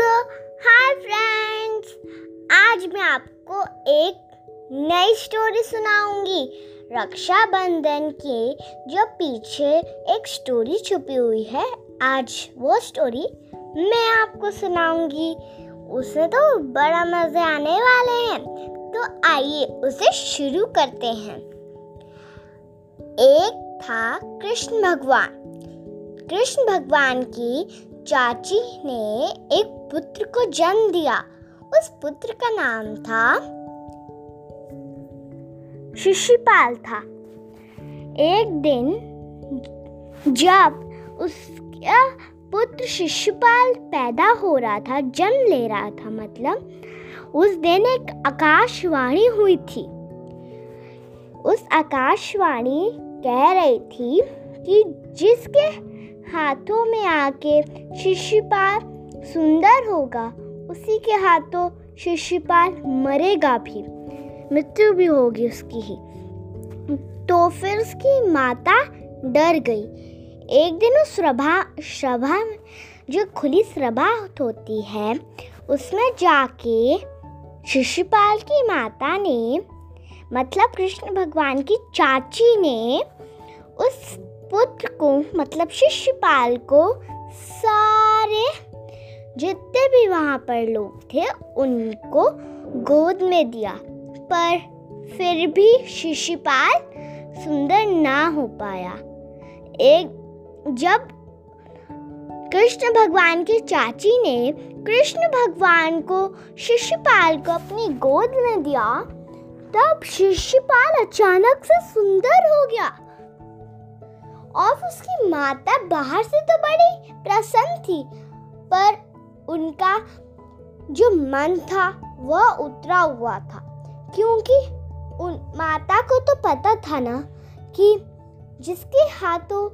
Hi friends आज मैं आपको एक नई स्टोरी सुनाऊँगी, रक्षाबंधन के जो पीछे एक स्टोरी छुपी हुई है, आज वो स्टोरी मैं आपको सुनाऊँगी। उसे तो बड़ा मज़े आने वाले हैं। तो आइए उसे शुरू करते हैं। एक था कृष्ण भगवान। कृष्ण भगवान की चाची ने एक पुत्र को जन्म दिया। उस पुत्र का नाम था शिशुपाल था। एक दिन जब उसका पुत्र शिशुपाल पैदा हो रहा था, जन्म ले रहा था मतलब उस दिन एक आकाशवाणी हुई थी। उस आकाशवाणी कह रही थी कि जिसके हाथों में आके शिशुपाल सुंदर होगा, उसी के हाथों शिशुपाल मरेगा भी। मृत्यु भी होगी उसकी ही। तो फिर उसकी माता डर गई। एक दिन उस सभा सभा, जो खुली सभा होती है, उसमें जाके शिशुपाल की माता ने मतलब कृष्ण भगवान की चाची ने, उस पुत्र को मतलब शिष्यपाल को, सारे जितने भी वहाँ पर लोग थे, उनको गोद में दिया। पर फिर भी शिष्यपाल सुंदर ना हो पाया। एक, जब कृष्ण भगवान की चाची ने कृष्ण भगवान को, शिष्यपाल को अपनी गोद में दिया, तब शिष्यपाल अचानक से सुंदर हो गया। और उसकी माता बाहर से तो बड़ी प्रसन्न थी, पर उनका जो मन था, वह उतरा हुआ था। क्योंकि उन माता को तो पता था ना कि जिसके हाथों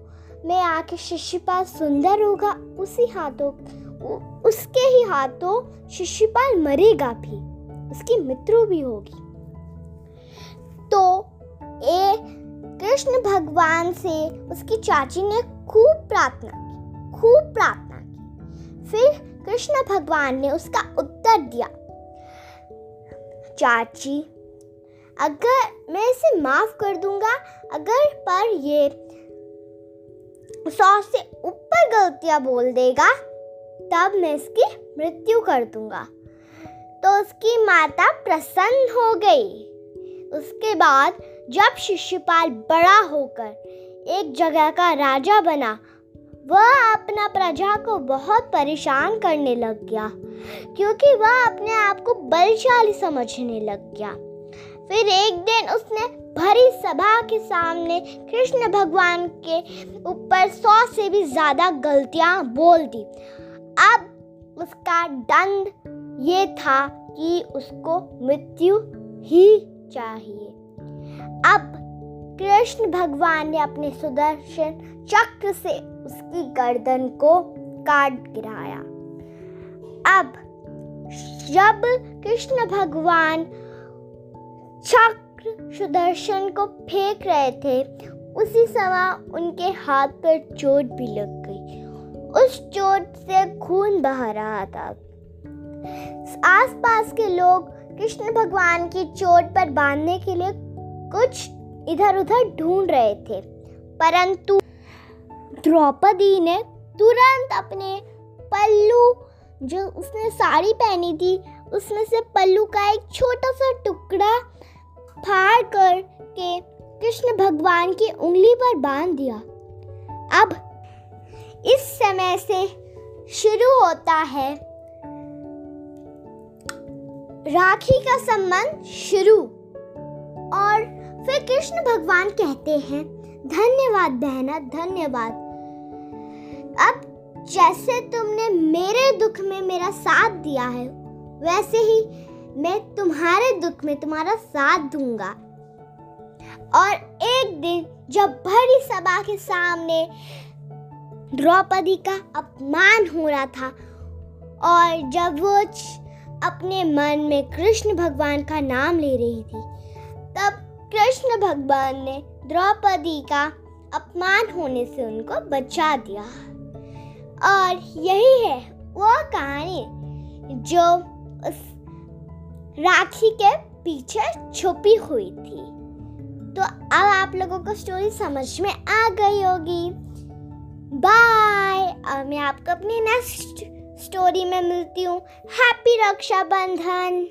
में आके शिशुपाल सुंदर होगा, उसी हाथों उसके ही हाथों शिशुपाल मरेगा भी, उसकी मृत्यु भी होगी। तो ए कृष्ण भगवान से उसकी चाची ने खूब प्रार्थना की, खूब प्रार्थना की। फिर कृष्ण भगवान ने उसका उत्तर दिया, चाची, अगर मैं इसे माफ़ कर दूँगा, अगर पर ये सौ से ऊपर गलतियाँ बोल देगा, तब मैं इसकी मृत्यु कर दूँगा। तो उसकी माता प्रसन्न हो गई। उसके बाद जब शिष्यपाल बड़ा होकर एक जगह का राजा बना, वह अपना प्रजा को बहुत परेशान करने लग गया, क्योंकि वह अपने आप को बलशाली समझने लग गया। फिर एक दिन उसने भरी सभा के सामने कृष्ण भगवान के ऊपर सौ से भी ज़्यादा गलतियाँ बोल दी। अब उसका दंड ये था कि उसको मृत्यु ही चाहिए। अब कृष्ण भगवान ने अपने सुदर्शन चक्र से उसकी गर्दन को काट गिराया। अब जब कृष्ण भगवान चक्र सुदर्शन को फेंक रहे थे, उसी समय उनके हाथ पर चोट भी लग गई। उस चोट से खून बह रहा था। आसपास के लोग कृष्ण भगवान की चोट पर बांधने के लिए कुछ इधर उधर ढूंढ रहे थे, परंतु द्रौपदी ने तुरंत अपने पल्लू, जो उसने साड़ी पहनी थी, उसमें से पल्लू का एक छोटा सा टुकड़ा फाड़ कर के कृष्ण भगवान की उंगली पर बाँध दिया। अब इस समय से शुरू होता है। राखी का संबंध शुरू और फिर कृष्ण भगवान कहते हैं, धन्यवाद बहना, धन्यवाद। अब जैसे तुमने मेरे दुख में मेरा साथ दिया है, वैसे ही मैं तुम्हारे दुख में तुम्हारा साथ दूँगा। और एक दिन जब भरी सभा के सामने द्रौपदी का अपमान हो रहा था, और जब वो अपने मन में कृष्ण भगवान का नाम ले रही थी भगवान ने द्रौपदी का अपमान होने से उनको बचा दिया। और यही है वो कहानी जो उस राखी के पीछे छुपी हुई थी। तो अब आप लोगों को स्टोरी समझ में आ गई होगी। बाय अब मैं आपको अपनी नेक्स्ट स्टोरी में मिलती हूँ। हैप्पी रक्षाबंधन